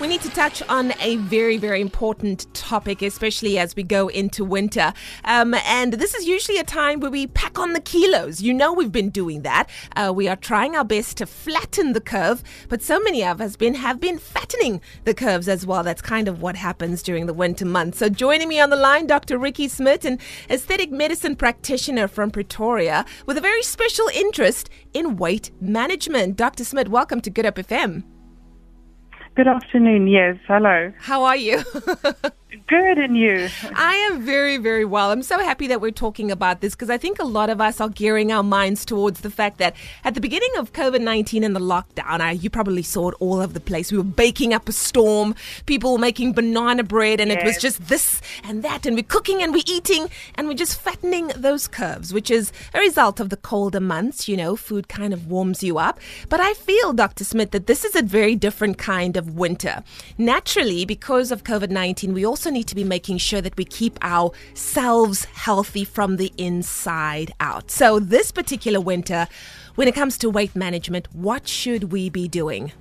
We need to touch on a very, very important topic, especially as we go into winter. Um, and this is usually a time where we pack on the kilos. You know, we've been doing that. Uh, we are trying our best to flatten the curve, but so many of us been have been fattening the curves as well. That's kind of what happens during the winter months. So, joining me on the line, Dr. Riekie Smit, an aesthetic medicine practitioner from Pretoria, with a very special interest in weight management. Dr. Smit, welcome to Good Hope FM. Good afternoon. Yes, hello. How are you? Good, and you? I am very, very well. I'm so happy that we're talking about this because I think a lot of us are gearing our minds towards the fact that at the beginning of COVID 19 and the lockdown, I, you probably saw it all over the place. We were baking up a storm, people were making banana bread, and it was just this and that, and we're cooking and we're eating, and we're just fattening those curves, which is a result of the colder months. You know, food kind of warms you up. But I feel, Dr. Smit, that this is a very different kind of winter. Naturally, because of COVID 19, we also need to be making sure that we keep ourselves healthy from the inside out. So, this particular winter, when it comes to weight management, what should we be doing?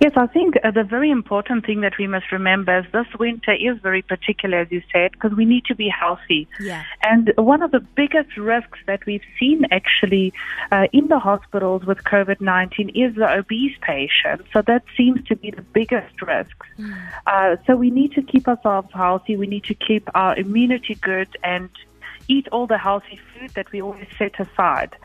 Yes, I think uh, the very important thing that we must remember is this winter is very particular, as you said, because we need to be healthy. Yeah. And one of the biggest risks that we've seen actually uh, in the hospitals with COVID 19 is the obese patient. So that seems to be the biggest risk. Uh, so we need to keep ourselves healthy. We need to keep our immunity good and eat all the healthy food that we always set aside.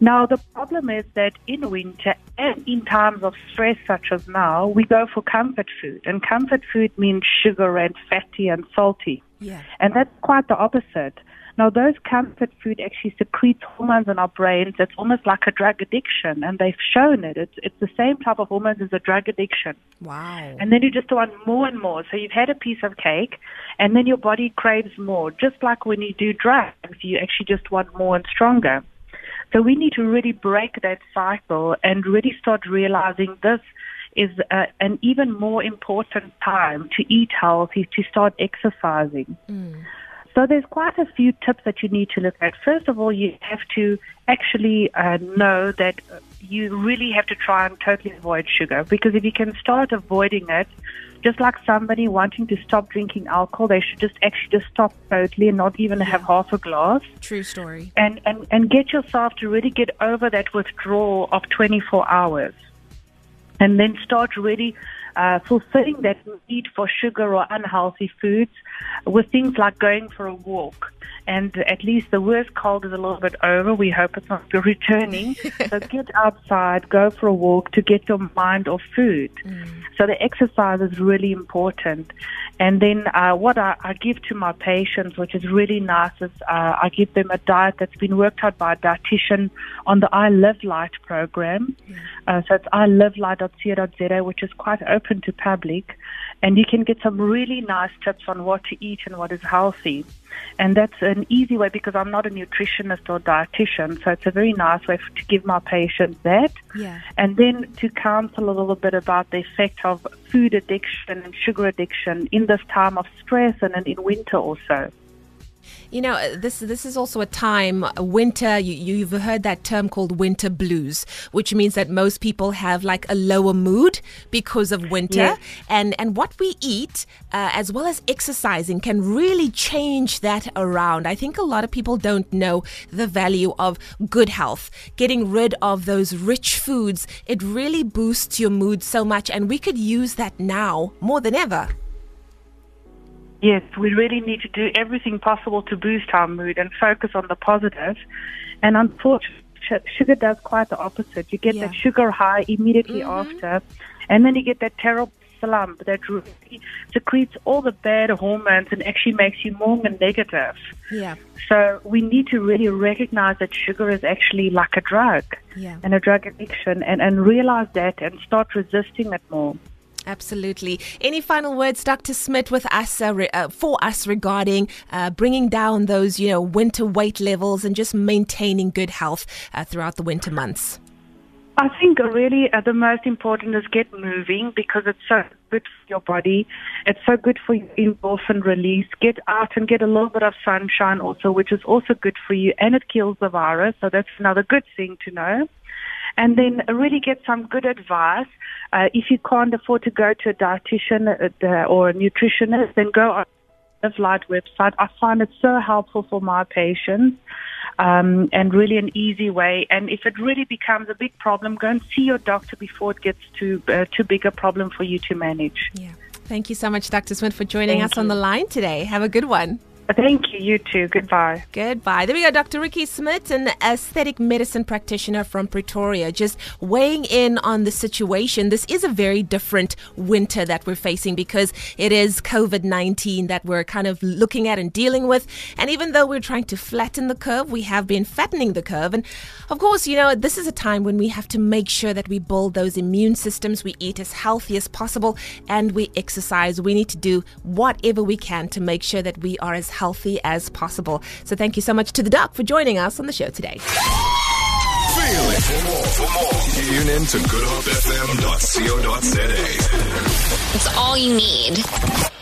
Now, the problem is that in winter and in times of stress such as now, we go for comfort food. And comfort food means sugar and fatty and salty. Yeah. And that's quite the opposite. Now, those comfort food actually secretes hormones in our brains. It's almost like a drug addiction, and they've shown it. It's, it's the same type of hormones as a drug addiction. Wow. And then you just want more and more. So you've had a piece of cake, and then your body craves more. Just like when you do drugs, you actually just want more and stronger. So we need to really break that cycle and really start realizing this is uh, an even more important time to eat healthy, to start exercising. So there's quite a few tips that you need to look at. First of all, you have to actually uh, know that you really have to try and totally avoid sugar because if you can start avoiding it, just like somebody wanting to stop drinking alcohol, they should just actually just stop totally and not even have half a glass True story. and, and, and get yourself to really get over that withdrawal of 24 hours. And then start really uh, fulfilling that need for sugar or unhealthy foods with things like going for a walk. And at least the worst cold is a little bit over. We hope it's not returning. so get outside, go for a walk to get your mind off food. So the exercise is really important. And then uh, what I, I give to my patients, which is really nice, is uh, I give them a diet that's been worked out by a dietitian on the I Live Light program. Uh, so it's ilivelight.co.za, which is quite open to public. And you can get some really nice tips on what to eat and what is healthy. And that's an easy way because I'm not a nutritionist or dietitian. So it's a very nice way to give my patients that. Yeah. And then to counsel a little bit about the effect of food addiction and sugar addiction in this time of stress and in winter also. You know, this this is also a time winter. You, you've heard that term called winter blues, which means that most people have like a lower mood because of winter, Yes. and and what we eat, uh, as well as exercising, can really change that around. I think a lot of people don't know the value of good health. Getting rid of those rich foods, it really boosts your mood so much, and we could use that now more than ever. Yes, we really need to do everything possible to boost our mood and focus on the positive. And unfortunately, sugar does quite the opposite. You get Yeah. that sugar high immediately mm-hmm. after, and then you get that terrible slump that really secretes all the bad hormones and actually makes you more negative. Yeah. So we need to really recognize that sugar is actually like a drug Yeah. and a drug addiction and, and realize that and start resisting it more. Absolutely. Any final words, Dr. Smit, with us uh, re- uh, for us regarding uh, bringing down those, you know, winter weight levels and just maintaining good health uh, throughout the winter months? I think really uh, the most important is get moving because it's so good for your body. It's so good for your endorphin release. Get out and get a little bit of sunshine also, which is also good for you and it kills the virus. So that's another good thing to know. And then really get some good advice. Uh, if you can't afford to go to a dietitian uh, or a nutritionist, then go on Live Light website. I find it so helpful for my patients um, and really an easy way. And if it really becomes a big problem, go and see your doctor before it gets too uh, too big a problem for you to manage. Yeah. Thank you so much, Dr. Smit, for joining Thank us on the line today. Have a good one. Thank you. You too. Goodbye. Goodbye. There we go, Dr. Riekie Smit, an aesthetic medicine practitioner from Pretoria, just weighing in on the situation. This is a very different winter that we're facing because it is COVID 19 that we're kind of looking at and dealing with. And even though we're trying to flatten the curve, we have been fattening the curve. And of course, you know, this is a time when we have to make sure that we build those immune systems, we eat as healthy as possible, and we exercise. We need to do whatever we can to make sure that we are as healthy as possible. So thank you so much to the doc for joining us on the show today. Feel it. For more, for more, tune in to goodhopefm.co.za. It's all you need.